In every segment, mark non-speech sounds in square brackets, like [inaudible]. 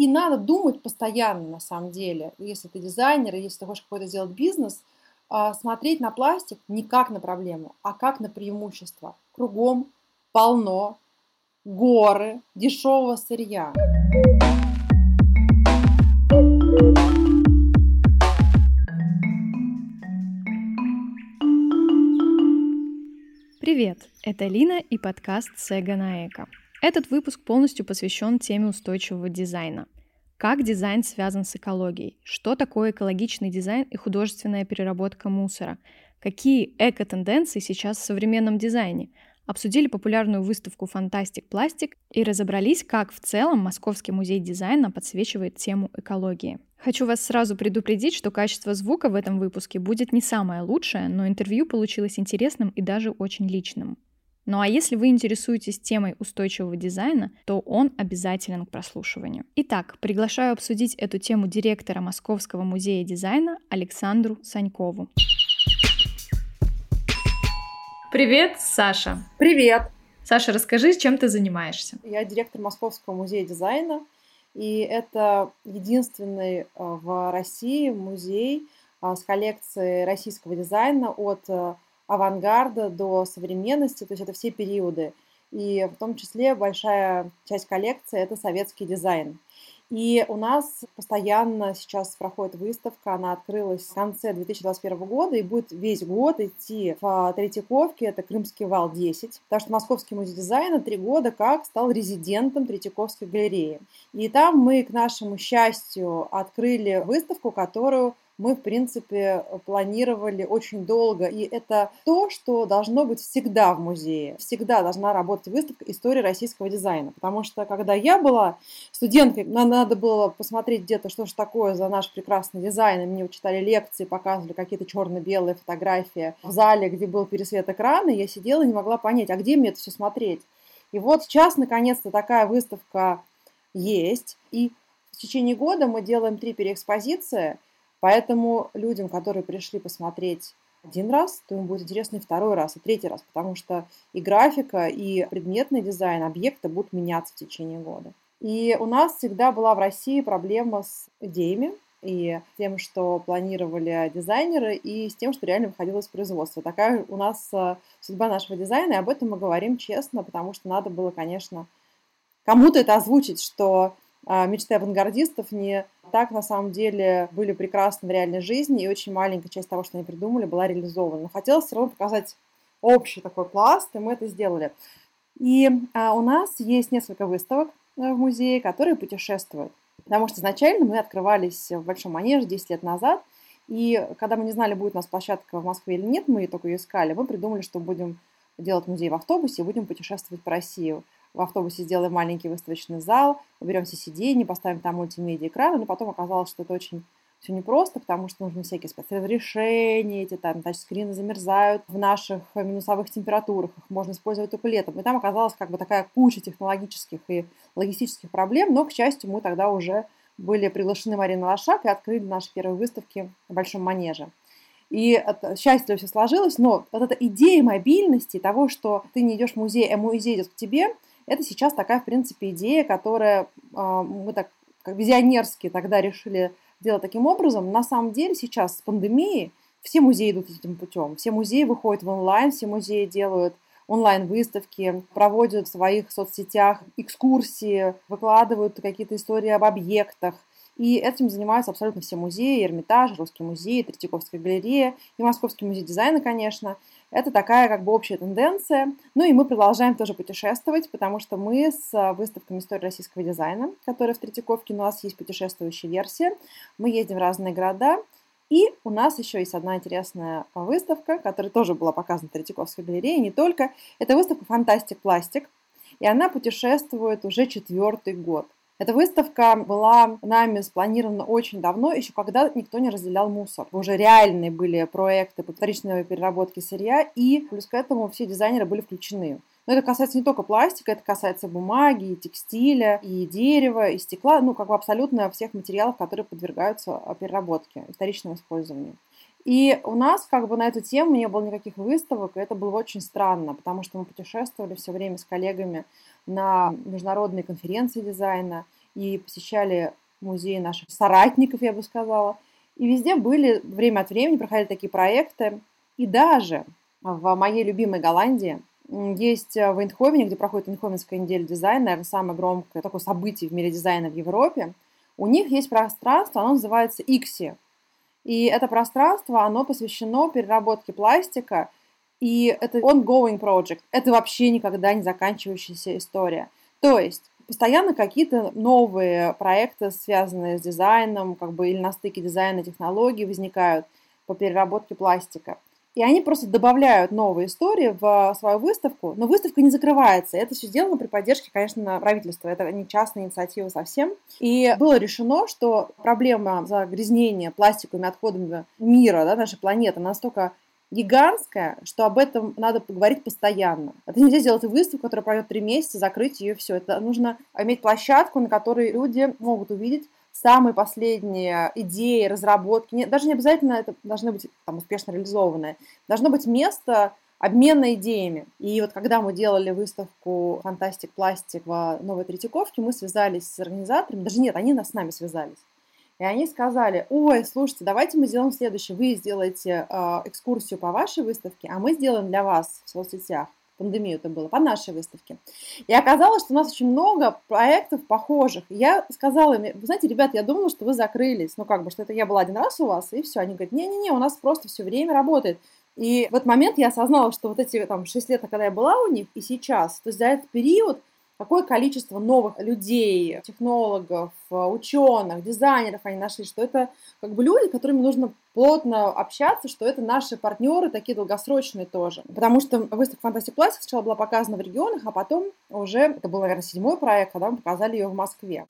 И надо думать постоянно, на самом деле, если ты дизайнер, если ты хочешь какой-то сделать бизнес, а, смотреть на пластик не как на проблему, а как на преимущество. Кругом полно горы дешевого сырья. Привет, это Лина и подкаст Сега на Эко. Этот выпуск полностью посвящен теме устойчивого дизайна. Как дизайн связан с экологией? Что такое экологичный дизайн и художественная переработка мусора? Какие эко-тенденции сейчас в современном дизайне? Обсудили популярную выставку «Фантастик Пластик» и разобрались, как в целом Московский музей дизайна подсвечивает тему экологии. Хочу вас сразу предупредить, что качество звука в этом выпуске будет не самое лучшее, но интервью получилось интересным и даже очень личным. Ну а если вы интересуетесь темой устойчивого дизайна, то он обязателен к прослушиванию. Итак, приглашаю обсудить эту тему директора Московского музея дизайна Александру Санькову. Привет, Саша. Привет. Саша, расскажи, чем ты занимаешься? Я директор Московского музея дизайна. И это единственный э, в России музей а, с коллекцией российского дизайна от э, авангарда до современности, то есть это все периоды. И в том числе большая часть коллекции – это советский дизайн. И у нас постоянно сейчас проходит выставка, она открылась в конце 2021 года и будет весь год идти в Третьяковке, это Крымский вал 10, потому что Московский музей дизайна три года как стал резидентом Третьяковской галереи. И там мы, к нашему счастью, открыли выставку, которую мы, в принципе, планировали очень долго. И это то, что должно быть всегда в музее. Всегда должна работать выставка истории российского дизайна. Потому что, когда я была студенткой, нам надо было посмотреть где-то, что же такое за наш прекрасный дизайн. И мне читали лекции, показывали какие-то черно-белые фотографии в зале, где был пересвет экрана. И я сидела и не могла понять, а где мне это все смотреть. И вот сейчас, наконец-то, такая выставка есть. И в течение года мы делаем три переэкспозиции – Поэтому людям, которые пришли посмотреть один раз, то им будет интересно и второй раз, и третий раз, потому что и графика, и предметный дизайн объекта будут меняться в течение года. И у нас всегда была в России проблема с идеями, и тем, что планировали дизайнеры, и с тем, что реально выходило из производства. Такая у нас э, судьба нашего дизайна, и об этом мы говорим честно, потому что надо было, конечно, кому-то это озвучить, что мечты авангардистов не так на самом деле были прекрасны в реальной жизни, и очень маленькая часть того, что они придумали, была реализована. Но хотелось все равно показать общий такой пласт, и мы это сделали. И а, у нас есть несколько выставок э, в музее, которые путешествуют. Потому что изначально мы открывались в Большом Манеже 10 лет назад, и когда мы не знали, будет у нас площадка в Москве или нет, мы только ее искали, мы придумали, что будем делать музей в автобусе и будем путешествовать по России в автобусе сделаем маленький выставочный зал, уберем все сиденья, поставим там мультимедиа-экраны, но потом оказалось, что это очень все непросто, потому что нужны всякие спецразрешения, эти там тачскрины замерзают в наших минусовых температурах, их можно использовать только летом. И там оказалась как бы такая куча технологических и логистических проблем, но, к счастью, мы тогда уже были приглашены Мариной Лошак и открыли наши первые выставки в Большом Манеже. И это, счастье все сложилось, но вот эта идея мобильности, того, что ты не идешь в музей, а музей идет к тебе – это сейчас такая, в принципе, идея, которая а, мы так как визионерски тогда решили делать таким образом. На самом деле сейчас с пандемией все музеи идут этим путем. Все музеи выходят в онлайн, все музеи делают онлайн-выставки, проводят в своих соцсетях экскурсии, выкладывают какие-то истории об объектах. И этим занимаются абсолютно все музеи, Эрмитаж, Русский музей, Третьяковская галерея и Московский музей дизайна, конечно – это такая как бы общая тенденция. Ну и мы продолжаем тоже путешествовать, потому что мы с выставками истории российского дизайна, которая в Третьяковке, у нас есть путешествующая версия. Мы ездим в разные города. И у нас еще есть одна интересная выставка, которая тоже была показана в Третьяковской галерее, не только. Это выставка «Фантастик Пластик», и она путешествует уже четвертый год. Эта выставка была нами спланирована очень давно, еще когда никто не разделял мусор. Уже реальные были проекты по вторичной переработке сырья, и плюс к этому все дизайнеры были включены. Но это касается не только пластика, это касается бумаги, и текстиля, и дерева, и стекла, ну, как бы абсолютно всех материалов, которые подвергаются переработке и вторичному использованию. И у нас как бы на эту тему не было никаких выставок, и это было очень странно, потому что мы путешествовали все время с коллегами на международные конференции дизайна, и посещали музеи наших соратников, я бы сказала. И везде были, время от времени проходили такие проекты. И даже в моей любимой Голландии есть в Эйндховене, где проходит Эйндховенская неделя дизайна, наверное, самое громкое такое событие в мире дизайна в Европе. У них есть пространство, оно называется Икси. И это пространство, оно посвящено переработке пластика, и это ongoing project. Это вообще никогда не заканчивающаяся история. То есть постоянно какие-то новые проекты, связанные с дизайном, как бы или на стыке дизайна и технологий возникают по переработке пластика. И они просто добавляют новые истории в свою выставку, но выставка не закрывается. Это все сделано при поддержке, конечно, правительства. Это не частная инициатива совсем. И было решено, что проблема загрязнения пластиковыми отходами мира, да, нашей планеты, настолько гигантская, что об этом надо поговорить постоянно. Это нельзя сделать выставку, которая пройдет три месяца, закрыть ее, все. Это нужно иметь площадку, на которой люди могут увидеть самые последние идеи, разработки, не, даже не обязательно это должны быть там, успешно реализованные, должно быть место обмена идеями. И вот когда мы делали выставку «Фантастик Пластик» в Новой Третьяковке, мы связались с организаторами, даже нет, они нас с нами связались. И они сказали, ой, слушайте, давайте мы сделаем следующее. Вы сделаете э, экскурсию по вашей выставке, а мы сделаем для вас в соцсетях пандемию это было, по нашей выставке. И оказалось, что у нас очень много проектов похожих. Я сказала им, вы знаете, ребят, я думала, что вы закрылись. Ну, как бы, что это я была один раз у вас, и все. Они говорят, не-не-не, у нас просто все время работает. И в этот момент я осознала, что вот эти там 6 лет, когда я была у них, и сейчас, то есть за этот период какое количество новых людей, технологов, ученых, дизайнеров они нашли, что это как бы люди, которыми нужно плотно общаться, что это наши партнеры, такие долгосрочные тоже. Потому что выставка Fantastic Plastic сначала была показана в регионах, а потом уже, это был, наверное, седьмой проект, когда мы показали ее в Москве.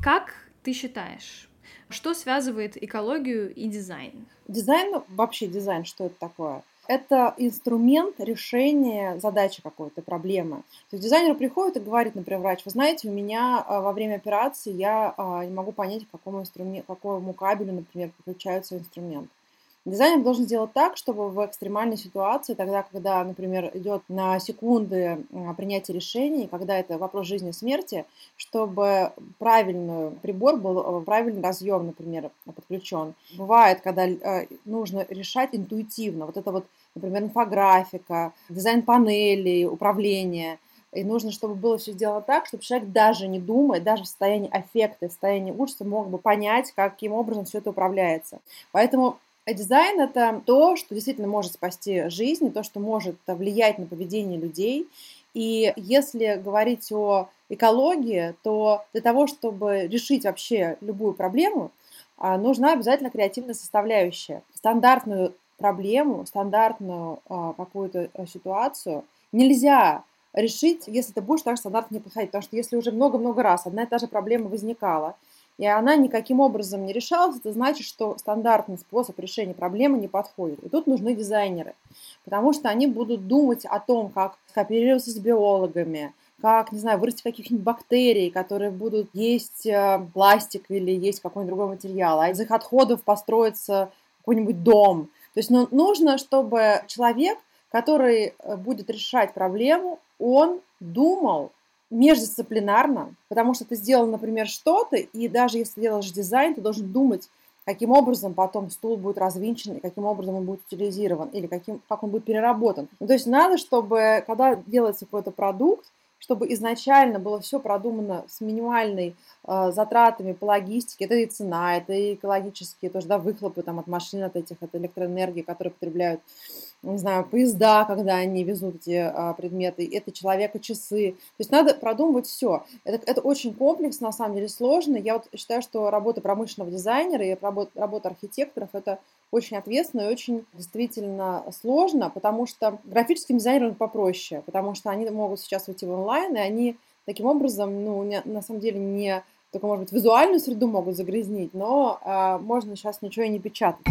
Как ты считаешь, что связывает экологию и дизайн? Дизайн, вообще дизайн, что это такое? Это инструмент решения задачи какой-то, проблемы. То есть дизайнер приходит и говорит, например, врач, вы знаете, у меня а, во время операции я а, не могу понять, к какому, инструменту, какому кабелю, например, подключается инструмент. Дизайнер должен сделать так, чтобы в экстремальной ситуации, тогда, когда, например, идет на секунды принятие решений, когда это вопрос жизни и смерти, чтобы правильный прибор был, э, правильный разъем, например, подключен. Бывает, когда э, нужно решать интуитивно. Вот это вот, например, инфографика, дизайн панелей, управление – и нужно, чтобы было все сделано так, чтобы человек даже не думая, даже в состоянии аффекта, в состоянии ужаса мог бы понять, каким образом все это управляется. Поэтому а дизайн – это то, что действительно может спасти жизни, то, что может влиять на поведение людей. И если говорить о экологии, то для того, чтобы решить вообще любую проблему, а, нужна обязательно креативная составляющая. Стандартную проблему, стандартную а, какую-то э, ситуацию нельзя решить, если ты будешь так стандартно не подходить. Потому что если уже много-много раз одна и та же проблема возникала, и она никаким образом не решалась, это значит, что стандартный способ решения проблемы не подходит. И тут нужны дизайнеры, потому что они будут думать о том, как кооперироваться с биологами, как, не знаю, вырастить каких-нибудь бактерий, которые будут есть э, пластик или есть какой-нибудь другой материал, а из их отходов построится какой-нибудь дом. То есть ну, нужно, чтобы человек, который э, будет решать проблему, он думал междисциплинарно, потому что ты сделал, например, что-то, и даже если делаешь дизайн, ты должен думать, каким образом потом стул будет развинчен, и каким образом он будет утилизирован, или каким, как он будет переработан. Ну, то есть надо, чтобы, когда делается какой-то продукт, чтобы изначально было все продумано с минимальной э, затратами по логистике. Это и цена, это и экологические тоже, да, выхлопы там, от машин, от этих, от электроэнергии, которые потребляют не знаю, поезда, когда они везут эти а, предметы, это человека часы. То есть надо продумывать все. Это, это очень комплексно, на самом деле сложно. Я вот считаю, что работа промышленного дизайнера и работа, работа архитекторов это очень ответственно и очень действительно сложно, потому что графическим дизайнерам попроще, потому что они могут сейчас уйти в онлайн, и они таким образом, ну, не, на самом деле не только, может быть, визуальную среду могут загрязнить, но э, можно сейчас ничего и не печатать.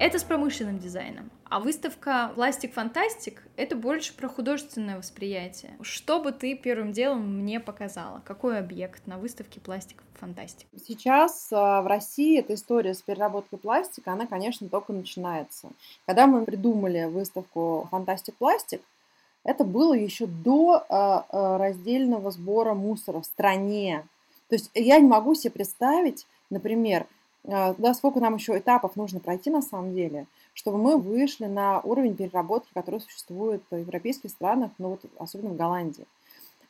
Это с промышленным дизайном. А выставка «Пластик Фантастик» — это больше про художественное восприятие. Что бы ты первым делом мне показала? Какой объект на выставке «Пластик Фантастик»? Сейчас а, в России эта история с переработкой пластика, она, конечно, только начинается. Когда мы придумали выставку «Фантастик Пластик», это было еще до а, а, раздельного сбора мусора в стране. То есть я не могу себе представить, например, да, сколько нам еще этапов нужно пройти на самом деле – чтобы мы вышли на уровень переработки, который существует в европейских странах, ну вот особенно в Голландии.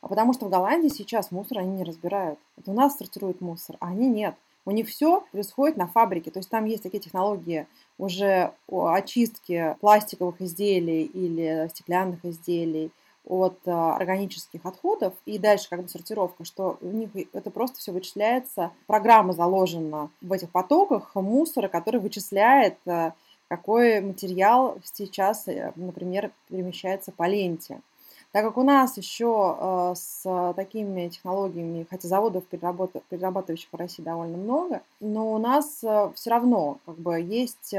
А потому что в Голландии сейчас мусор они не разбирают. Это у нас сортируют мусор, а они нет. У них все происходит на фабрике. То есть там есть такие технологии уже очистки пластиковых изделий или стеклянных изделий от а, органических отходов и дальше как бы сортировка, что у них это просто все вычисляется, программа заложена в этих потоках мусора, который вычисляет а, какой материал сейчас, э, например, перемещается по ленте. Так как у нас еще э, с такими технологиями, хотя заводов перерабатывающих в России довольно много, но у нас все равно как бы есть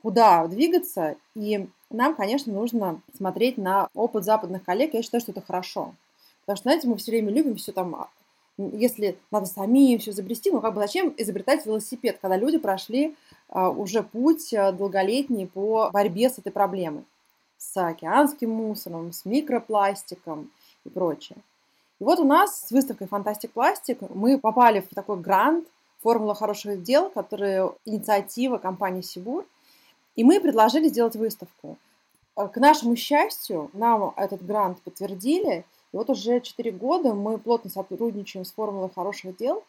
куда двигаться, и нам, конечно, нужно смотреть на опыт западных коллег. Я считаю, что это хорошо. Потому что, знаете, мы все время любим все там а, если надо самим все изобрести, ну как бы зачем изобретать велосипед, когда люди прошли а, уже путь а, долголетний по борьбе с этой проблемой, с океанским мусором, с микропластиком и прочее. И вот у нас с выставкой «Фантастик Пластик» мы попали в такой грант «Формула хороших дел», которая инициатива компании «Сибур», и мы предложили сделать выставку. К нашему счастью, нам этот грант подтвердили, и вот уже 4 года мы плотно сотрудничаем с формулой хороших дел.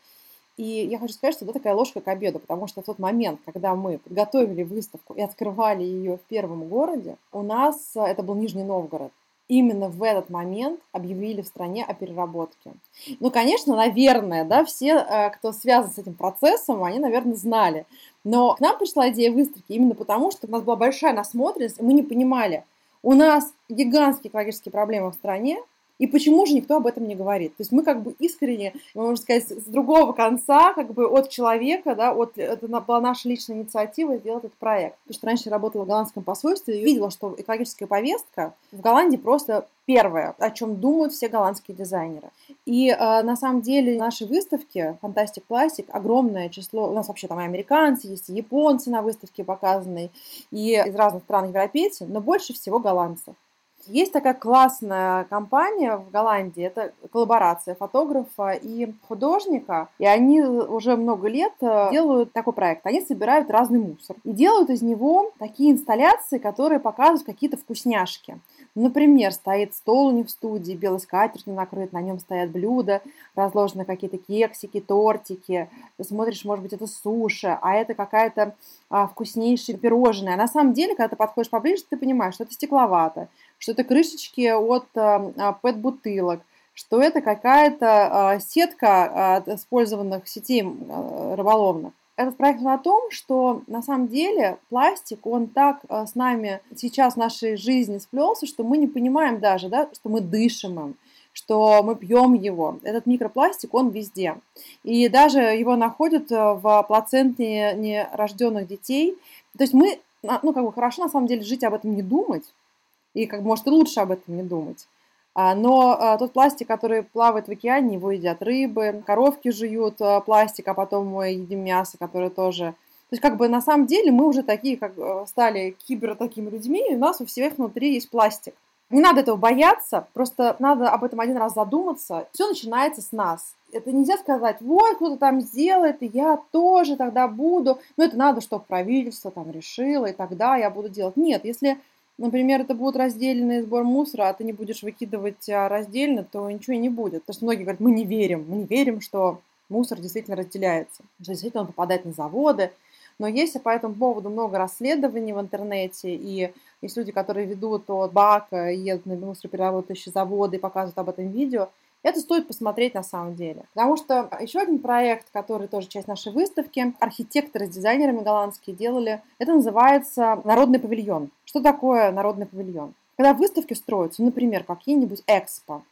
И я хочу сказать, что это такая ложка к обеду, потому что в тот момент, когда мы подготовили выставку и открывали ее в первом городе, у нас, э, это был Нижний Новгород, именно в этот момент объявили в стране о переработке. Ну, конечно, наверное, да, все, э, кто связан с этим процессом, они, наверное, знали. Но к нам пришла идея выставки именно потому, что у нас была большая насмотренность, и мы не понимали, у нас гигантские экологические проблемы в стране, и почему же никто об этом не говорит? То есть мы как бы искренне, можно сказать, с другого конца, как бы от человека, да, от, это была наша личная инициатива сделать этот проект. Потому что раньше работала в голландском посольстве и видела, что экологическая повестка в Голландии просто первое, о чем думают все голландские дизайнеры. И э, на самом деле наши выставки Fantastic Plastic огромное число, у нас вообще там и американцы есть, и японцы на выставке показаны, и из разных стран европейцы, но больше всего голландцев. Есть такая классная компания в Голландии, это коллаборация фотографа и художника, и они уже много лет э, делают такой проект. Они собирают разный мусор и делают из него такие инсталляции, которые показывают какие-то вкусняшки. Например, стоит стол у них в студии, белый скатерть накрыт, на нем стоят блюда, разложены какие-то кексики, тортики. Ты смотришь, может быть, это суши, а это какая-то а, вкуснейшая пирожное. А на самом деле, когда ты подходишь поближе, ты понимаешь, что это стекловато, что это крышечки от а, а пэт-бутылок, что это какая-то а, сетка от использованных сетей а, рыболовных этот проект о том, что на самом деле пластик, он так э, с нами сейчас в нашей жизни сплелся, что мы не понимаем даже, да, что мы дышим им, что мы пьем его. Этот микропластик, он везде. И даже его находят э, в плаценте нерожденных детей. То есть мы, ну, как бы хорошо на самом деле жить об этом не думать, и как может и лучше об этом не думать. А, но а, тот пластик, который плавает в океане, его едят рыбы, коровки жуют а, пластик, а потом мы едим мясо, которое тоже... То есть как бы на самом деле мы уже такие, как э, стали кибер такими людьми, и у нас у всех внутри есть пластик. Не надо этого бояться, просто надо об этом один раз задуматься. Все начинается с нас. Это нельзя сказать, вот кто-то там сделает, и я тоже тогда буду. Но это надо, чтобы правительство там решило, и тогда я буду делать. Нет, если например, это будет раздельный сбор мусора, а ты не будешь выкидывать а, раздельно, то ничего не будет. Потому что многие говорят, мы не верим, мы не верим, что мусор действительно разделяется, что действительно он попадает на заводы. Но есть по этому поводу много расследований в интернете, и есть люди, которые ведут от бака, едут на мусороперерабатывающие заводы и показывают об этом видео – это стоит посмотреть на самом деле. Потому что еще один проект, который тоже часть нашей выставки, архитекторы с дизайнерами голландские делали, это называется «Народный павильон». Что такое народный павильон? Когда выставки строятся, например, какие-нибудь экспо,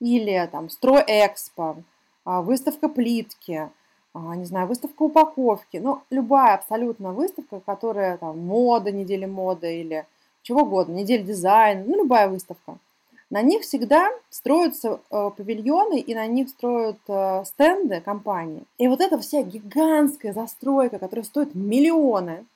или там стройэкспо, а, выставка плитки, а, не знаю, выставка упаковки, ну, любая абсолютно выставка, которая там мода, неделя моды или чего угодно, неделя дизайна, ну, любая выставка. На них всегда строятся э, павильоны и на них строят э, стенды компании. И вот эта вся гигантская застройка, которая стоит миллионы,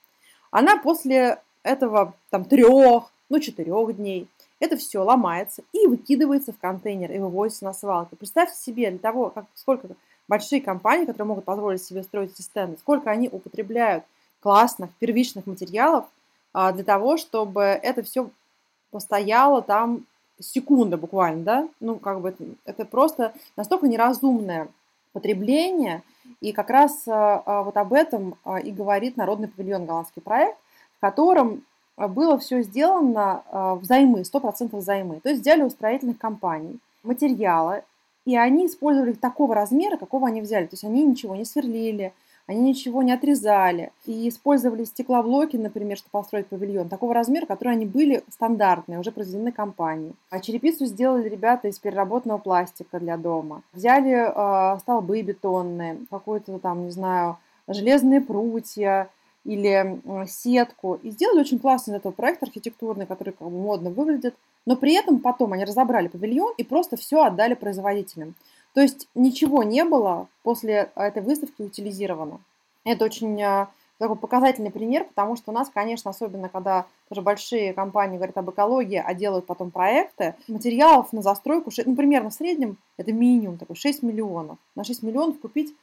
она после этого там трех, ну четырех дней, это все ломается и выкидывается в контейнер и вывозится на свалку. Представьте себе, для того, как, сколько большие компании, которые могут позволить себе строить эти стенды, сколько они употребляют классных первичных материалов а, для того, чтобы это все постояло там секунда буквально, да, ну, как бы это просто настолько неразумное потребление, и как раз а, вот об этом а, и говорит Народный павильон голландский проект, в котором было все сделано взаймы, 100% взаймы. То есть взяли у строительных компаний материалы, и они использовали их такого размера, какого они взяли. То есть они ничего не сверлили, они ничего не отрезали и использовали стеклоблоки, например, чтобы построить павильон, такого размера, которые они были стандартные, уже произведены компанией. А черепицу сделали ребята из переработанного пластика для дома. Взяли э, столбы бетонные, какую-то там, не знаю, железные прутья, или сетку. И сделали очень классный этого проект архитектурный, который как бы модно выглядит. Но при этом потом они разобрали павильон и просто все отдали производителям. То есть ничего не было после этой выставки утилизировано. Это очень э, такой показательный пример, потому что у нас, конечно, особенно когда тоже большие компании говорят об экологии, а делают потом проекты, материалов на застройку, ну, примерно в среднем это минимум такой 6 миллионов. На 6 миллионов купить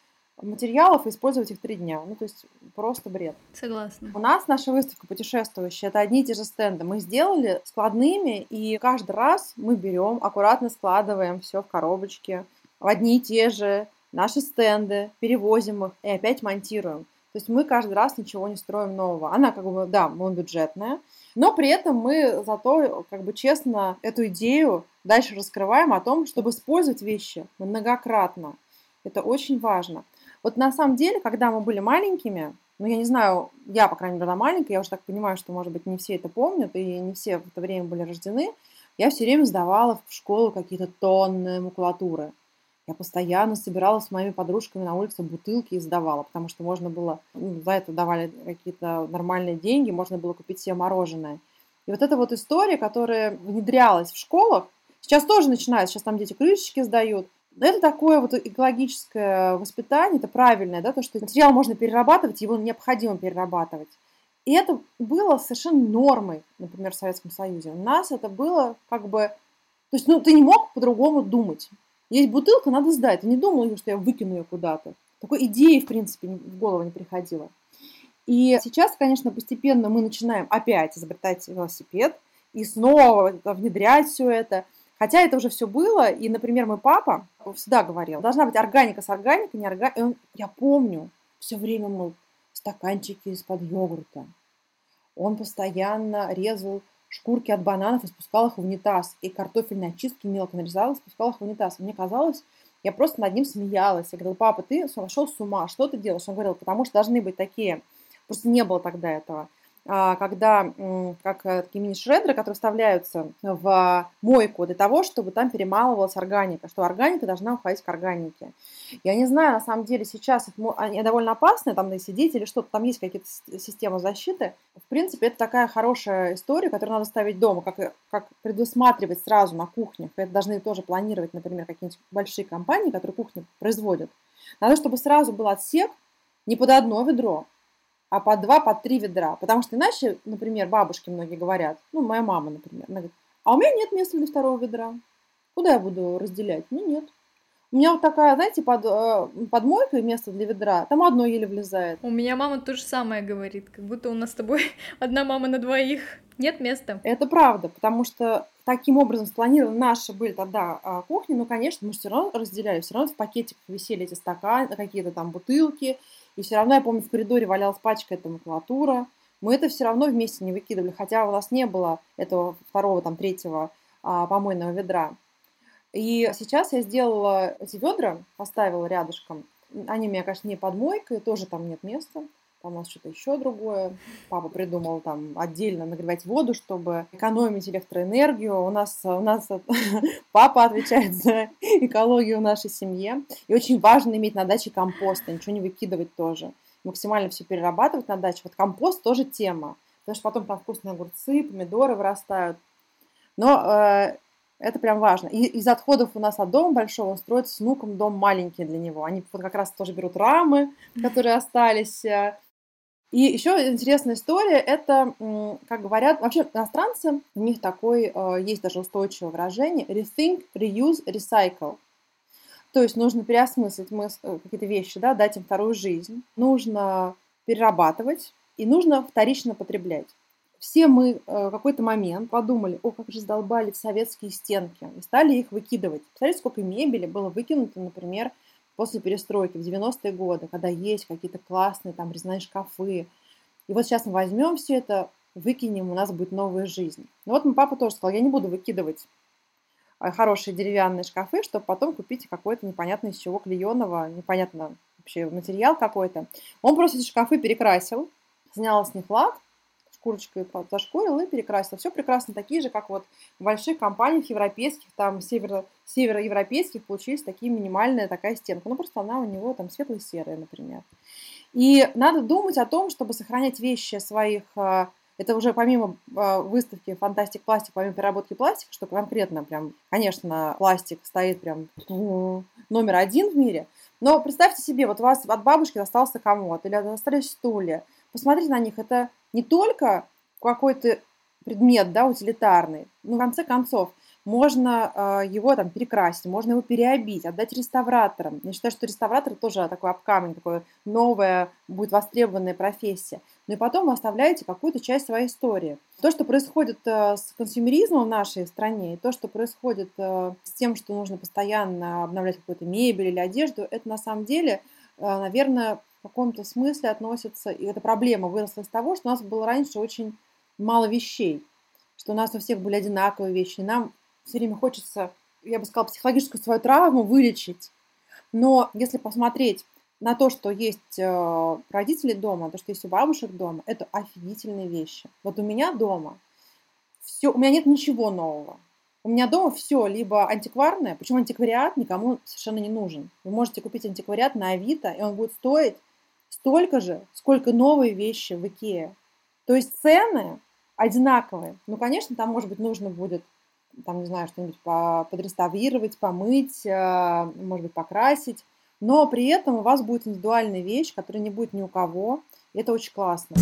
материалов и использовать их три дня. Ну, то есть просто бред. Согласна. У нас наша выставка путешествующая, это одни и те же стенды. Мы сделали складными, и каждый раз мы берем, аккуратно складываем все в коробочки, в одни и те же наши стенды, перевозим их и опять монтируем. То есть мы каждый раз ничего не строим нового. Она как бы, да, бюджетная, но при этом мы зато как бы честно эту идею дальше раскрываем о том, чтобы использовать вещи многократно. Это очень важно. Вот на самом деле, когда мы были маленькими, ну, я не знаю, я, по крайней мере, была маленькая, я уже так понимаю, что, может быть, не все это помнят, и не все в это время были рождены, я все время сдавала в школу какие-то тонны макулатуры. Я постоянно собирала с моими подружками на улице бутылки и сдавала, потому что можно было, ну, за это давали какие-то нормальные деньги, можно было купить себе мороженое. И вот эта вот история, которая внедрялась в школах, сейчас тоже начинается, сейчас там дети крышечки сдают, это такое вот экологическое воспитание, это правильное, да, то, что материал можно перерабатывать, его необходимо перерабатывать. И это было совершенно нормой, например, в Советском Союзе. У нас это было как бы... То есть, ну, ты не мог по-другому думать. Есть бутылка, надо сдать. Ты не думал, что я выкину ее куда-то. Такой идеи, в принципе, в голову не приходило. И сейчас, конечно, постепенно мы начинаем опять изобретать велосипед и снова внедрять все это. Хотя это уже все было, и, например, мой папа всегда говорил, должна быть органика с органикой, не органика. Он, я помню, все время мыл стаканчики из-под йогурта. Он постоянно резал шкурки от бананов и спускал их в унитаз. И картофельные очистки мелко нарезал и спускал их в унитаз. Мне казалось, я просто над ним смеялась. Я говорила, папа, ты сошел с ума, что ты делаешь? Он говорил, потому что должны быть такие. Просто не было тогда этого. А, когда как э, такие мини-шредеры, которые вставляются в мойку для того, чтобы там перемалывалась органика, что органика должна уходить к органике. Я не знаю, на самом деле сейчас они довольно опасные, там сидеть или что-то, там есть какие-то системы защиты. В принципе, это такая хорошая история, которую надо ставить дома, как, как предусматривать сразу на кухнях. Это должны тоже планировать, например, какие-нибудь большие компании, которые кухню производят. Надо, чтобы сразу был отсек не под одно ведро, а по два, по три ведра. Потому что иначе, например, бабушки многие говорят, ну, моя мама, например, она говорит, а у меня нет места для второго ведра. Куда я буду разделять? Ну, нет. У меня вот такая, знаете, под, э, под мойкой место для ведра, там одно еле влезает. У меня мама то же самое говорит, как будто у нас с тобой [laughs] одна мама на двоих. Нет места. Это правда, потому что таким образом спланированы наши были тогда а, кухни, но, конечно, мы все равно разделяли, все равно в пакетиках висели эти стаканы, какие-то там бутылки, и все равно, я помню, в коридоре валялась пачка этой макулатура. Мы это все равно вместе не выкидывали, хотя у нас не было этого второго, там, третьего а, помойного ведра. И сейчас я сделала эти ведра, поставила рядышком. Они у меня, конечно, не под мойкой, тоже там нет места. Там у нас что-то еще другое. Папа придумал там отдельно нагревать воду, чтобы экономить электроэнергию. У нас, у нас [laughs] папа отвечает за экологию в нашей семье. И очень важно иметь на даче компост, а ничего не выкидывать тоже. Максимально все перерабатывать на даче. Вот компост тоже тема. Потому что потом там вкусные огурцы, помидоры вырастают. Но э, это прям важно. И из отходов у нас от дома большого он строит с внуком дом маленький для него. Они вот как раз тоже берут рамы, которые остались, э, и еще интересная история, это, как говорят, вообще иностранцы, у них такой, э, есть даже устойчивое выражение, rethink, reuse, recycle. То есть нужно переосмыслить э, какие-то вещи, да, дать им вторую жизнь, нужно перерабатывать и нужно вторично потреблять. Все мы э, в какой-то момент подумали, о, как же сдолбали советские стенки, и стали их выкидывать. Представляете, сколько мебели было выкинуто, например, после перестройки в 90-е годы, когда есть какие-то классные там резные шкафы. И вот сейчас мы возьмем все это, выкинем, у нас будет новая жизнь. Ну вот мой папа тоже сказал, я не буду выкидывать а, хорошие деревянные шкафы, чтобы потом купить какой-то непонятно из чего клееного, непонятно вообще материал какой-то. Он просто эти шкафы перекрасил, снял с них лак, шкурочкой зашкурил и перекрасил. Все прекрасно такие же, как вот в больших компаниях европейских, там северо, североевропейских получились такие минимальная такая стенка. Ну, просто она у него там светло-серая, например. И надо думать о том, чтобы сохранять вещи своих а, это уже помимо а, выставки «Фантастик пластик», помимо переработки пластика, что конкретно прям, конечно, пластик стоит прям номер один в мире, но представьте себе, вот у вас от бабушки остался комод или остались стулья. Посмотрите на них, это не только какой-то предмет, да, утилитарный, но в конце концов можно э, его там перекрасить, можно его переобить, отдать реставраторам. Я считаю, что реставратор тоже такой апкаминг, такое новая, будет востребованная профессия. Но и потом вы оставляете какую-то часть своей истории. То, что происходит э, с консюмеризмом в нашей стране, и то, что происходит э, с тем, что нужно постоянно обновлять какую-то мебель или одежду, это на самом деле, э, наверное, в каком-то смысле относится, и эта проблема выросла из того, что у нас было раньше очень мало вещей, что у нас у всех были одинаковые вещи, и нам все время хочется, я бы сказала, психологическую свою травму вылечить. Но если посмотреть на то, что есть э, родители дома, то, что есть у бабушек дома, это офигительные вещи. Вот у меня дома все, у меня нет ничего нового. У меня дома все либо антикварное, причем антиквариат никому совершенно не нужен. Вы можете купить антиквариат на Авито, и он будет стоить столько же, сколько новые вещи в Икее. То есть цены одинаковые. Ну, конечно, там, может быть, нужно будет, там, не знаю, что-нибудь подреставрировать, помыть, э, может быть, покрасить. Но при этом у вас будет индивидуальная вещь, которая не будет ни у кого. И это очень классно.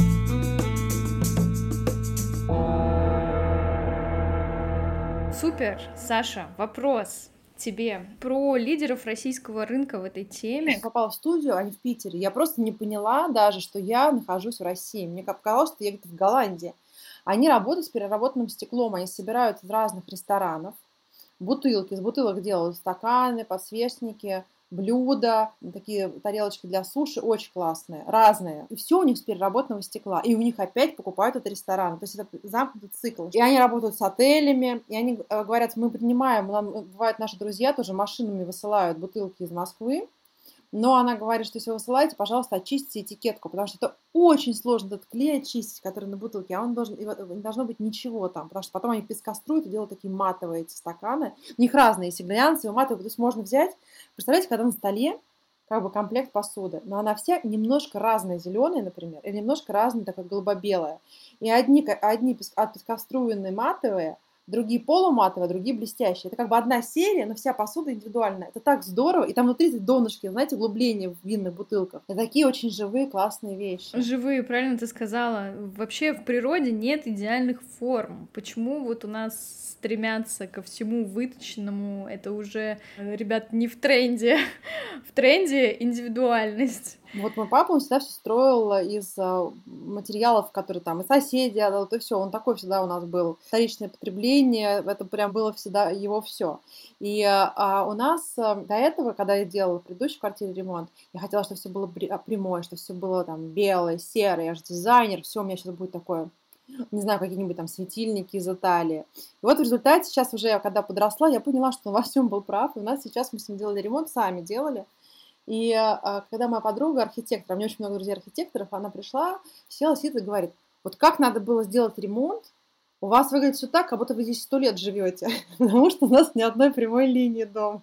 Супер, Саша, вопрос тебе про лидеров российского рынка в этой теме. Я попала в студию, а не в Питере. Я просто не поняла даже, что я нахожусь в России. Мне показалось, что я где-то в Голландии. Они работают с переработанным стеклом, они собирают из разных ресторанов бутылки. Из бутылок делают стаканы, подсвечники, блюда, такие тарелочки для суши, очень классные, разные. И все у них с переработанного стекла. И у них опять покупают этот ресторан. То есть это замкнутый цикл. И они работают с отелями, и они э, говорят, мы принимаем, нам, э, бывают наши друзья тоже машинами высылают бутылки из Москвы, но она говорит, что если вы высылаете, пожалуйста, очистите этикетку, потому что это очень сложно этот клей очистить, который на бутылке, а он должен, не должно быть ничего там, потому что потом они пескоструют и делают такие матовые эти стаканы. У них разные, если глянцевые, матовые, то есть можно взять, представляете, когда на столе как бы комплект посуды, но она вся немножко разная, зеленая, например, или немножко разная, такая голубо-белая. И одни, одни пескоструенные матовые, другие полуматовые, другие блестящие. Это как бы одна серия, но вся посуда индивидуальная. Это так здорово. И там внутри донышки, знаете, углубления в винных бутылках. Это такие очень живые, классные вещи. Живые, правильно ты сказала. Вообще в природе нет идеальных форм. Почему вот у нас стремятся ко всему выточенному? Это уже, ребят, не в тренде. [laughs] в тренде индивидуальность. Вот мой папа, он всегда все строил из а, материалов, которые там и соседи отдал, и все. Он такой всегда у нас был. Вторичное потребление, это прям было всегда его все. И а, у нас а, до этого, когда я делала в предыдущей квартире ремонт, я хотела, чтобы все было а, прямое, чтобы все было там белое, серое. Я же дизайнер, все у меня сейчас будет такое не знаю, какие-нибудь там светильники из Италии. И вот в результате сейчас уже, когда подросла, я поняла, что он во всем был прав. И у нас сейчас мы с ним делали ремонт, сами делали. И а, когда моя подруга архитектор, у меня очень много друзей архитекторов, она пришла, села, сидит и говорит, вот как надо было сделать ремонт, у вас выглядит все так, как будто вы здесь сто лет живете, [laughs] потому что у нас ни одной прямой линии дома.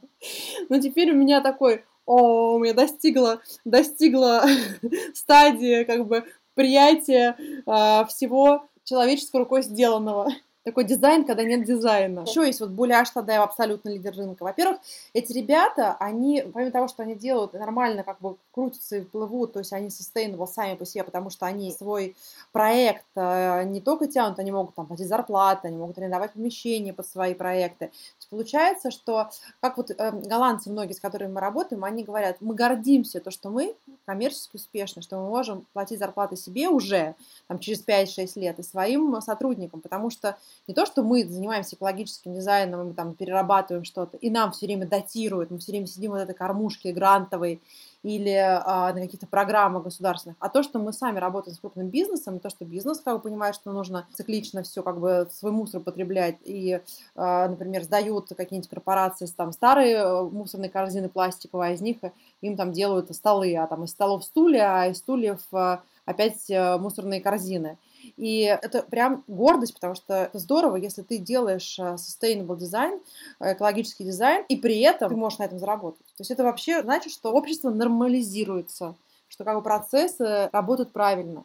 Но теперь у меня такой, о, у меня достигла, достигла [laughs] стадии как бы приятия э, всего человеческой рукой сделанного такой дизайн, когда нет дизайна. Еще есть вот Буляш Тадаев, абсолютно лидер рынка. Во-первых, эти ребята, они, помимо того, что они делают нормально, как бы крутятся и плывут, то есть они sustainable сами по себе, потому что они свой проект э, не только тянут, они могут там платить зарплаты, они могут арендовать помещения под свои проекты. Получается, что как вот э, голландцы многие, с которыми мы работаем, они говорят, мы гордимся то, что мы коммерчески успешны, что мы можем платить зарплаты себе уже там, через 5-6 лет и своим сотрудникам, потому что не то, что мы занимаемся экологическим дизайном, мы там перерабатываем что-то, и нам все время датируют, мы все время сидим в этой кормушке грантовой или а, на каких-то программах государственных, а то, что мы сами работаем с крупным бизнесом, и то, что бизнес как бы понимает, что нужно циклично все как бы свой мусор потреблять, и, а, например, сдают какие-нибудь корпорации там старые э, мусорные корзины пластиковые, а из них им там делают столы, а там из столов стулья, а из стульев а, опять э, мусорные корзины. И это прям гордость, потому что это здорово, если ты делаешь э, sustainable дизайн, э, экологический дизайн, и при этом ты можешь на этом заработать. То есть это вообще значит, что общество нормализируется, что как бы процессы работают правильно.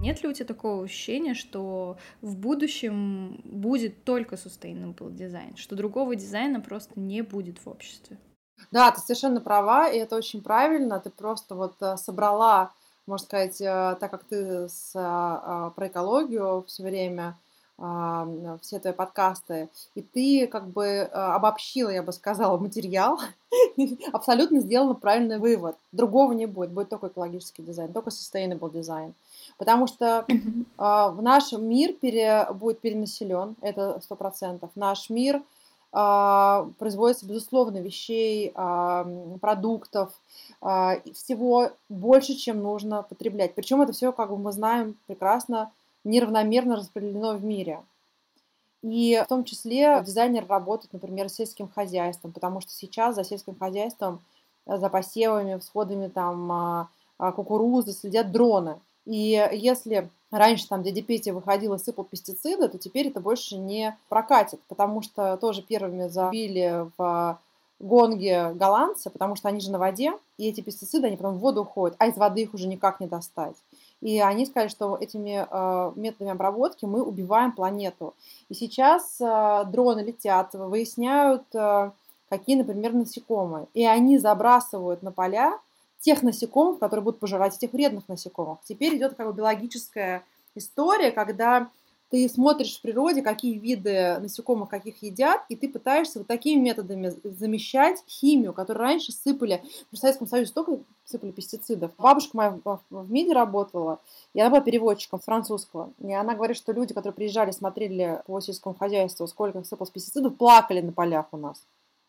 Нет ли у тебя такого ощущения, что в будущем будет только sustainable дизайн, что другого дизайна просто не будет в обществе? Да, ты совершенно права, и это очень правильно. Ты просто вот э, собрала, можно сказать, э, так как ты с, а, про экологию все время, все твои подкасты, и ты как бы э, обобщила, я бы сказала, материал, [laughs] абсолютно сделала правильный вывод. Другого не будет, будет только экологический дизайн, только sustainable дизайн. Потому что э, в нашем мир пере, будет перенаселен, это сто процентов. Наш мир а, производится, безусловно, вещей, а, продуктов, а, всего больше, чем нужно потреблять. Причем это все, как бы мы знаем, прекрасно неравномерно распределено в мире. И в том числе дизайнер работает, например, с сельским хозяйством, потому что сейчас за сельским хозяйством, за посевами, всходами там кукурузы следят дроны. И если раньше там дядя Петя выходил и сыпал пестициды, то теперь это больше не прокатит, потому что тоже первыми забили в гонге голландцы, потому что они же на воде, и эти пестициды, они потом в воду уходят, а из воды их уже никак не достать. И они сказали, что этими э, методами обработки мы убиваем планету. И сейчас э, дроны летят, выясняют, э, какие, например, насекомые. И они забрасывают на поля тех насекомых, которые будут пожирать этих вредных насекомых. Теперь идет как бы биологическая история, когда ты смотришь в природе, какие виды насекомых каких едят, и ты пытаешься вот такими методами замещать химию, которую раньше сыпали. В Советском Союзе столько сыпали пестицидов. Бабушка моя в МИДе работала, и она была переводчиком французского. И она говорит, что люди, которые приезжали, смотрели по сельскому хозяйству, сколько сыпалось пестицидов, плакали на полях у нас.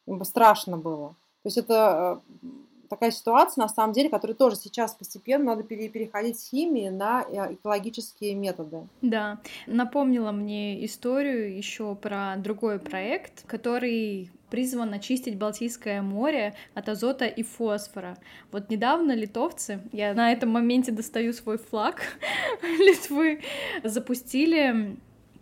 Им страшно было. То есть это э, такая ситуация, на самом деле, которая тоже сейчас постепенно надо переходить с химии на э, экологические методы. Да, напомнила мне историю еще про другой проект, который призван очистить Балтийское море от азота и фосфора. Вот недавно литовцы, я на этом моменте достаю свой флаг [laughs] Литвы, запустили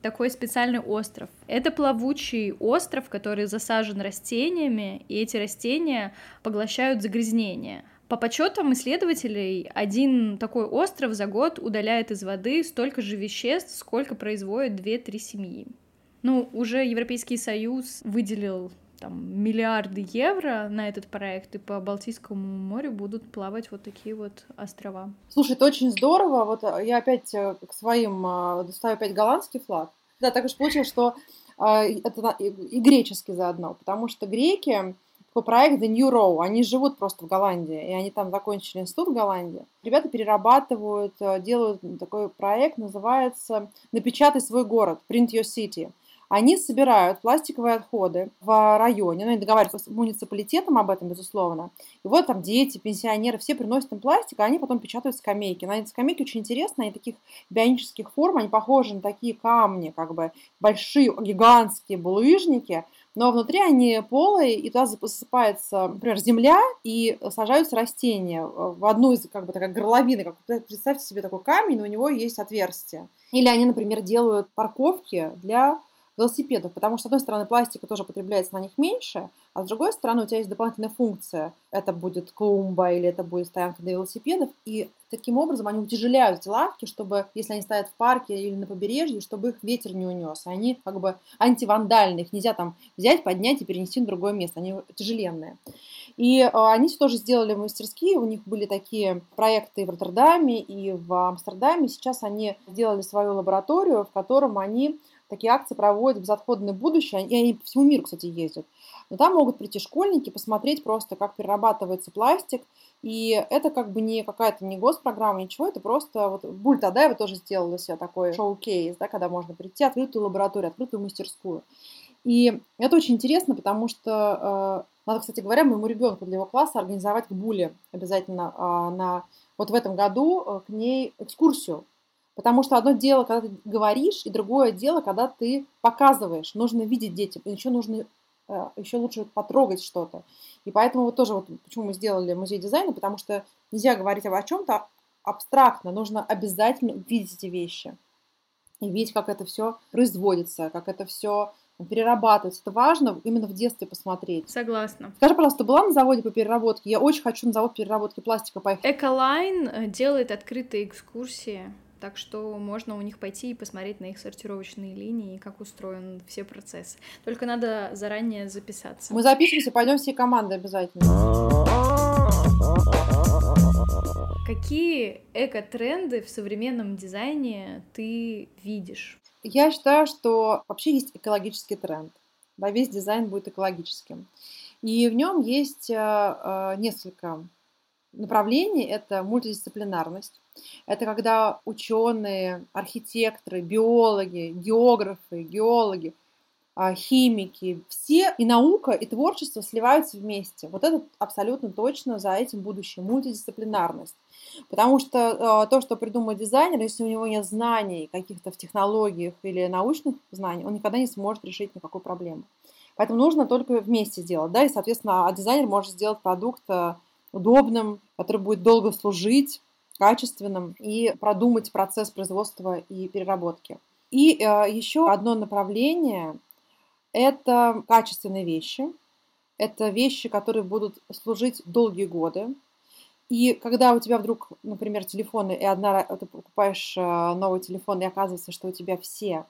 такой специальный остров. Это плавучий остров, который засажен растениями, и эти растения поглощают загрязнение. По подсчетам исследователей, один такой остров за год удаляет из воды столько же веществ, сколько производит 2-3 семьи. Ну, уже Европейский Союз выделил там, миллиарды евро на этот проект, и по Балтийскому морю будут плавать вот такие вот острова. Слушай, это очень здорово. Вот э, я опять э, к своим э, достаю опять голландский флаг. Да, так уж получилось, что это и греческий заодно, потому что греки, такой проект The New Row, они живут просто в Голландии, и они там закончили институт в Голландии. Ребята перерабатывают, делают такой проект, называется «Напечатай свой город», Print Your City – они собирают пластиковые отходы в районе, ну, они договариваются с муниципалитетом об этом, безусловно. И вот там дети, пенсионеры, все приносят им пластик, а они потом печатают скамейки. На эти скамейки очень интересно, они таких бионических форм, они похожи на такие камни, как бы большие, гигантские булыжники, но внутри они полые, и туда засыпается, например, земля, и сажаются растения в одну из, как бы, такая горловины, как, представьте себе такой камень, но у него есть отверстие. Или они, например, делают парковки для велосипедов, потому что, с одной стороны, пластика тоже потребляется на них меньше, а с другой стороны, у тебя есть дополнительная функция. Это будет клумба или это будет стоянка для велосипедов, и таким образом они утяжеляют эти лавки, чтобы, если они стоят в парке или на побережье, чтобы их ветер не унес. Они как бы антивандальные, их нельзя там взять, поднять и перенести на другое место, они тяжеленные. И э, они тоже сделали мастерские, у них были такие проекты в Роттердаме и в Амстердаме. Сейчас они сделали свою лабораторию, в котором они такие акции проводят безотходное будущее, и они по всему миру, кстати, ездят. Но там могут прийти школьники, посмотреть просто, как перерабатывается пластик, и это как бы не какая-то не госпрограмма, ничего, это просто вот Буль Тадаева тоже сделала себе такой шоу-кейс, да, когда можно прийти, открытую лабораторию, открытую мастерскую. И это очень интересно, потому что э, надо, кстати говоря, моему ребенку для его класса организовать к Буле обязательно э, на вот в этом году э, к ней экскурсию Потому что одно дело, когда ты говоришь, и другое дело, когда ты показываешь. Нужно видеть детям, и еще нужно э, еще лучше потрогать что-то. И поэтому вот тоже вот почему мы сделали музей дизайна, потому что нельзя говорить о чем-то абстрактно, нужно обязательно видеть эти вещи и видеть, как это все производится, как это все перерабатывать. Это важно именно в детстве посмотреть. Согласна. Скажи, пожалуйста, ты была на заводе по переработке? Я очень хочу на завод переработки пластика поехать. Эколайн э, делает открытые экскурсии так что можно у них пойти и посмотреть на их сортировочные линии и как устроен все процессы. Только надо заранее записаться. Мы запишемся, пойдем всей командой обязательно. Какие эко-тренды в современном дизайне ты видишь? Я считаю, что вообще есть экологический тренд. Да, весь дизайн будет экологическим. И в нем есть э, э, несколько направлений. Это мультидисциплинарность, это когда ученые, архитекторы, биологи, географы, геологи, а, химики, все и наука, и творчество сливаются вместе. Вот это абсолютно точно за этим будущее, мультидисциплинарность. Потому что э, то, что придумает дизайнер, если у него нет знаний каких-то в технологиях или научных знаний, он никогда не сможет решить никакую проблему. Поэтому нужно только вместе сделать, да, и, соответственно, а дизайнер может сделать продукт э, удобным, который будет долго служить, качественным и продумать процесс производства и переработки. И э, еще одно направление – это качественные вещи. Это вещи, которые будут служить долгие годы. И когда у тебя вдруг, например, телефоны, и одна ты покупаешь э, новый телефон, и оказывается, что у тебя все,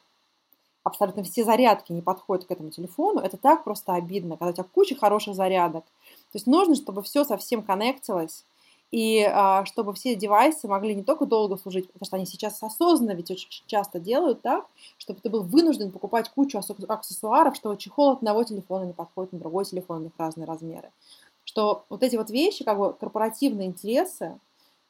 абсолютно все зарядки не подходят к этому телефону, это так просто обидно, когда у тебя куча хороших зарядок. То есть нужно, чтобы все совсем коннектилось, и а, чтобы все девайсы могли не только долго служить, потому что они сейчас осознанно ведь очень часто делают так, чтобы ты был вынужден покупать кучу аксессуаров, что чехол от одного телефона не подходит на другой телефон, у них разные размеры. Что вот эти вот вещи, как бы корпоративные интересы,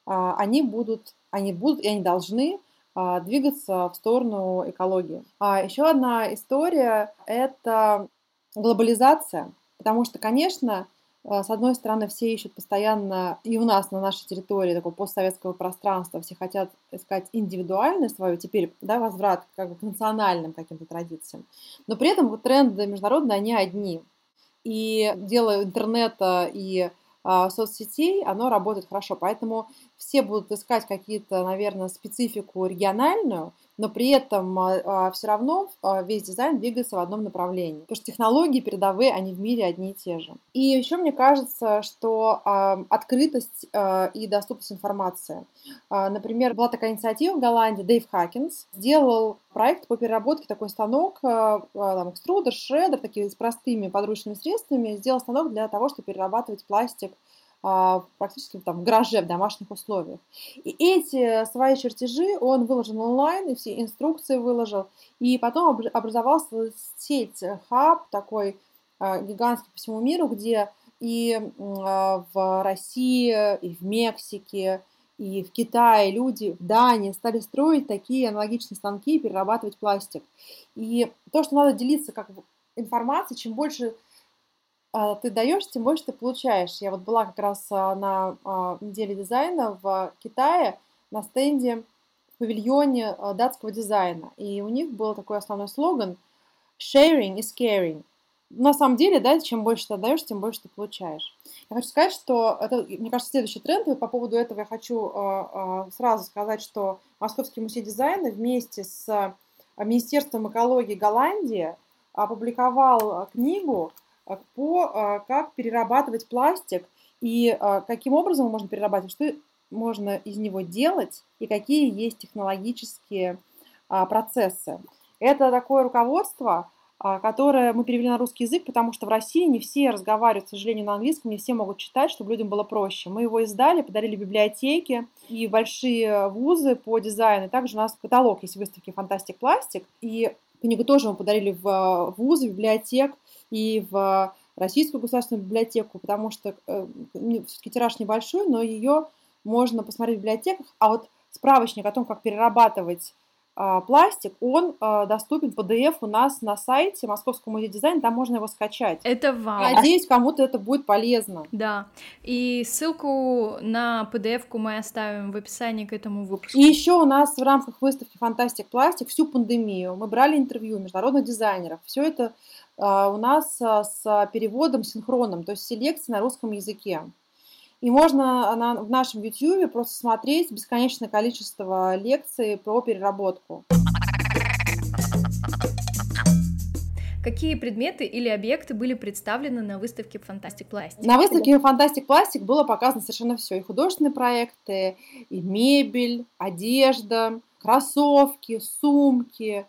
а, они будут, они будут и они должны а, двигаться в сторону экологии. А еще одна история – это глобализация, потому что, конечно, с одной стороны, все ищут постоянно, и у нас на нашей территории такого постсоветского пространства, все хотят искать индивидуальное свое, теперь, да, возврат как бы к национальным каким-то традициям. Но при этом тренды международные, они одни. И дело интернета и а, соцсетей, оно работает хорошо. Поэтому все будут искать какие-то, наверное, специфику региональную, но при этом а, а, все равно а, весь дизайн двигается в одном направлении. Потому что технологии передовые, они в мире одни и те же. И еще мне кажется, что открытость и доступность информации. Например, была такая инициатива в Голландии, Дэйв Хакинс сделал проект по переработке такой станок, там, экструдер, шредер, такие с простыми подручными средствами, сделал станок для того, чтобы перерабатывать пластик практически там в гараже, в домашних условиях. И эти свои чертежи он выложил онлайн, и все инструкции выложил. И потом образовался сеть, хаб такой а, гигантский по всему миру, где и а, в России, и в Мексике, и в Китае люди, в Дании стали строить такие аналогичные станки и перерабатывать пластик. И то, что надо делиться как информацией, чем больше а, ты даешь, тем больше ты получаешь. Я вот была как раз а, на а, неделе дизайна в Китае на стенде в павильоне датского дизайна. И у них был такой основной слоган «Sharing is caring». на самом деле, да, чем больше ты отдаешь, тем больше ты получаешь. Я хочу сказать, что это, мне кажется, следующий тренд, и по поводу этого я хочу сразу сказать, что Московский музей дизайна вместе с Министерством экологии Голландии опубликовал книгу по как перерабатывать пластик и каким образом можно перерабатывать, что можно из него делать и какие есть технологические процессы. Это такое руководство, а, которое мы перевели на русский язык, потому что в России не все разговаривают, к сожалению, на английском, не все могут читать, чтобы людям было проще. Мы его издали, подарили библиотеке и большие вузы по дизайну. Также у нас каталог есть выставки «Фантастик Пластик», и книгу тоже мы подарили в вузы, в библиотек и в Российскую государственную библиотеку, потому что э, все-таки тираж небольшой, но ее можно посмотреть в библиотеках. А вот справочник о том, как перерабатывать пластик, он а, доступен PDF у нас на сайте Московского музея дизайна, там можно его скачать. Это вау. Надеюсь, кому-то это будет полезно. Да, и ссылку на PDF-ку мы оставим в описании к этому выпуску. И еще у нас в рамках выставки Фантастик Пластик всю пандемию мы брали интервью международных дизайнеров. Все это а, у нас с переводом синхронным, то есть селекцией на русском языке. И можно на, в нашем YouTube просто смотреть бесконечное количество лекций про переработку. Какие предметы или объекты были представлены на выставке Fantastic Plastic? На выставке Fantastic Plastic было показано совершенно все. И художественные проекты, и мебель, одежда, кроссовки, сумки,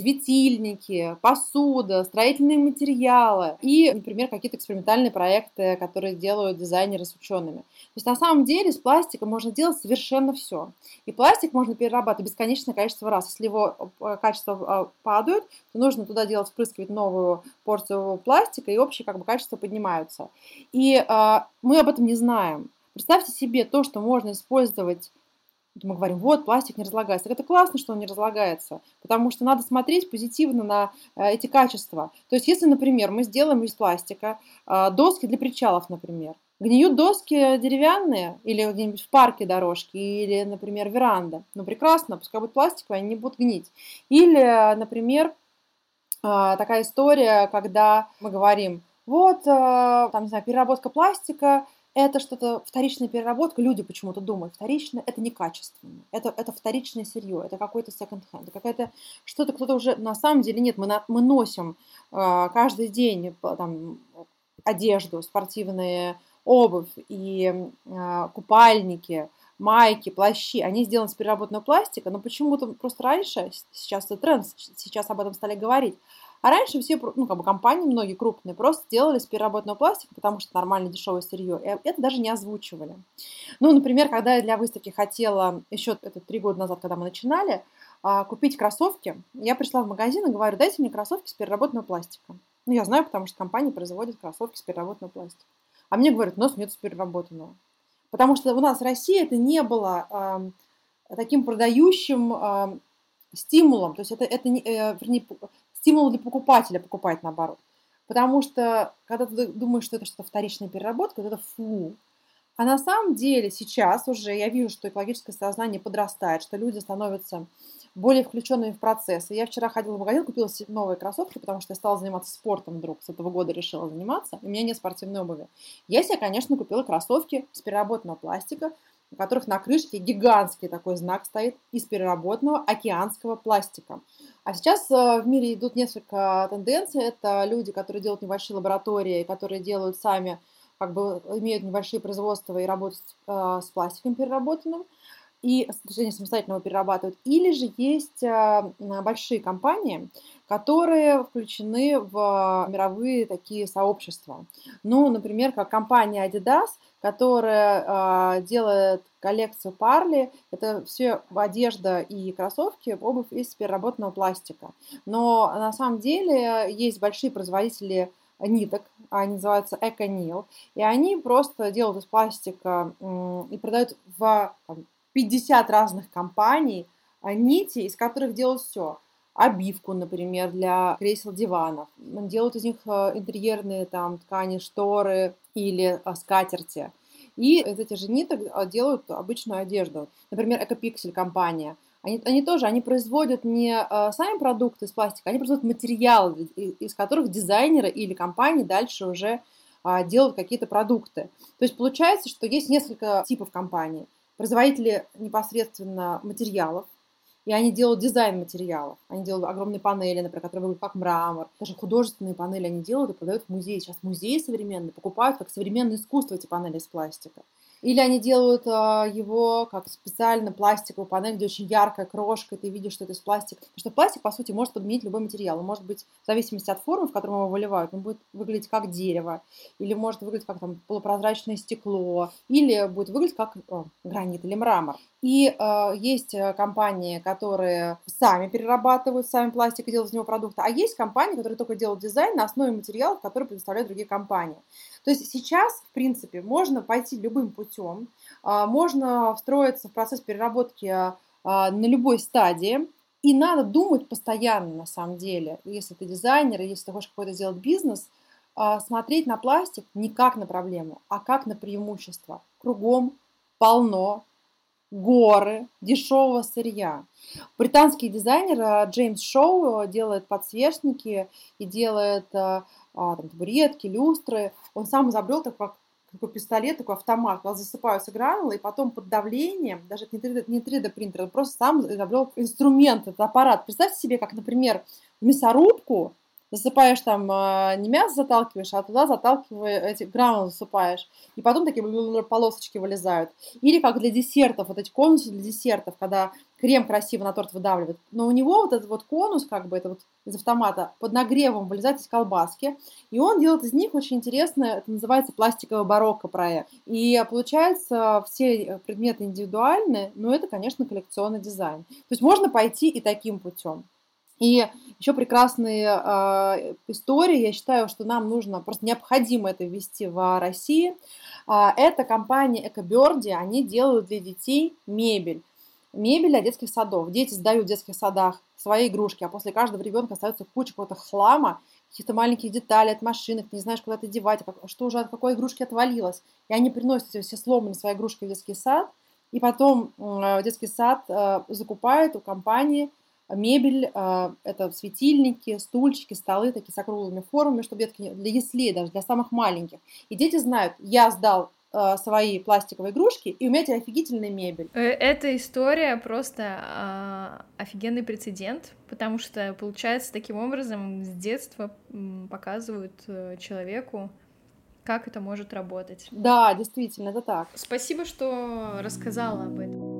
светильники, посуда, строительные материалы и, например, какие-то экспериментальные проекты, которые делают дизайнеры с учеными. То есть на самом деле с пластиком можно делать совершенно все. И пластик можно перерабатывать бесконечное количество раз. Если его э, качество э, падает, то нужно туда делать, впрыскивать новую порцию пластика, и общее как бы качество поднимаются. И э, мы об этом не знаем. Представьте себе то, что можно использовать мы говорим, вот, пластик не разлагается. Так это классно, что он не разлагается, потому что надо смотреть позитивно на э, эти качества. То есть, если, например, мы сделаем из пластика э, доски для причалов, например, гниют доски деревянные или где-нибудь в парке дорожки, или, например, веранда. Ну, прекрасно, пускай будут пластиковые, они не будут гнить. Или, например, э, такая история, когда мы говорим, вот, там, не знаю, переработка пластика – это что-то вторичная переработка, люди почему-то думают, вторичное это некачественно, это, это вторичное сырье, это какой-то секонд-хенд, какая-то что-то кто-то уже, на самом деле нет, мы, на, мы носим э, каждый день там, одежду, спортивные обувь и э, купальники, майки, плащи, они сделаны из переработанного пластика, но почему-то просто раньше, сейчас это тренд, сейчас об этом стали говорить, а раньше все, ну, как бы компании многие крупные просто делали с переработанного пластика, потому что нормальное дешевое сырье. И это даже не озвучивали. Ну, например, когда я для выставки хотела, еще это три года назад, когда мы начинали, а, купить кроссовки, я пришла в магазин и говорю, дайте мне кроссовки с переработанного пластика. Ну, я знаю, потому что компания производит кроссовки с переработанного пластика. А мне говорят, у нас нет с переработанного. Потому что у нас в России это не было э, таким продающим э, стимулом. То есть это, это не, э, вернее, стимул для покупателя покупать наоборот. Потому что, когда ты думаешь, что это что-то вторичная переработка, это фу. А на самом деле сейчас уже я вижу, что экологическое сознание подрастает, что люди становятся более включенными в процесс. И я вчера ходила в магазин, купила новые кроссовки, потому что я стала заниматься спортом вдруг. С этого года решила заниматься. И у меня нет спортивной обуви. Я себе, конечно, купила кроссовки с переработанного пластика, у которых на крышке гигантский такой знак стоит из переработанного океанского пластика. А сейчас э, в мире идут несколько тенденций. Это люди, которые делают небольшие лаборатории, которые делают сами, как бы имеют небольшие производства и работают э, с пластиком переработанным и, точнее, самостоятельно его перерабатывают. Или же есть э, большие компании, которые включены в мировые такие сообщества. Ну, например, как компания Adidas, которая э, делает коллекцию Парли. Это все одежда и кроссовки, обувь из переработанного пластика. Но на самом деле есть большие производители ниток, они называются Эконил, и они просто делают из пластика и продают в 50 разных компаний а, нити, из которых делают все. Обивку, например, для кресел, диванов. Делают из них а, интерьерные там ткани, шторы или а, скатерти. И из этих же ниток делают обычную одежду. Например, Экопиксель компания. Они, они тоже, они производят не э, сами продукты из пластика, они производят материалы, из, которых дизайнеры или компании дальше уже э, делают какие-то продукты. То есть получается, что есть несколько типов компаний. Производители непосредственно материалов, и они делают дизайн материалов. Они делают огромные панели, например, которые выглядят как мрамор. Даже художественные панели они делают и продают в музеи. Сейчас музеи современные покупают как современное искусство эти панели из пластика. Или они делают а, его как специально пластиковую панель, где очень яркая крошка, и ты видишь, что это из пластика. Потому что пластик, по сути, может подменить любой материал. Он может быть, в зависимости от формы, в котором его выливают, он будет выглядеть как дерево, или может выглядеть как там полупрозрачное стекло, или будет выглядеть как о, гранит или мрамор. И э, есть компании, которые сами перерабатывают сами пластик и делают из него продукты, а есть компании, которые только делают дизайн на основе материалов, которые предоставляют другие компании. То есть сейчас, в принципе, можно пойти любым путем, а, можно встроиться в процесс переработки а, на любой стадии, и надо думать постоянно, на самом деле, если ты дизайнер, если ты хочешь какой-то сделать бизнес, а, смотреть на пластик не как на проблему, а как на преимущество. Кругом полно горы дешевого сырья. Британский дизайнер Джеймс Шоу делает подсвечники и делает а, там, табуретки, люстры. Он сам изобрел такой, такой пистолет, такой автомат, куда засыпаются гранулы, и потом под давлением, даже это не 3D, не 3D принтер, он просто сам изобрел инструмент, этот аппарат. Представьте себе, как, например, мясорубку засыпаешь там, а, не мясо заталкиваешь, а туда заталкиваешь, эти гранулы засыпаешь. И потом такие полосочки вылезают. Или как для десертов, вот эти конусы для десертов, когда крем красиво на торт выдавливает. Но у него вот этот вот конус, как бы, это вот из автомата, под нагревом вылезает из колбаски. И он делает из них очень интересное, это называется пластиковый барокко проект. И получается, все предметы индивидуальны, но это, конечно, коллекционный дизайн. То есть можно пойти и таким путем. И еще прекрасные э, истории, я считаю, что нам нужно, просто необходимо это ввести в России. Э, это компания Экоберди, они делают для детей мебель. Мебель для детских садов. Дети сдают в детских садах свои игрушки, а после каждого ребенка остается куча какого-то хлама, каких-то маленьких деталей от машинок, не знаешь, куда это девать, как, что уже от какой игрушки отвалилось. И они приносят все сломанные свои игрушки в детский сад, и потом э, детский сад э, закупает у компании мебель, а, это светильники, стульчики, столы такие с округлыми формами, чтобы детки, для яслей даже, для самых маленьких. И дети знают, я сдал а, свои пластиковые игрушки, и у меня теперь офигительная мебель. Э, эта история просто э, офигенный прецедент, потому что, получается, таким образом с детства показывают э, человеку, как это может работать. Да, действительно, это так. Спасибо, что рассказала об этом.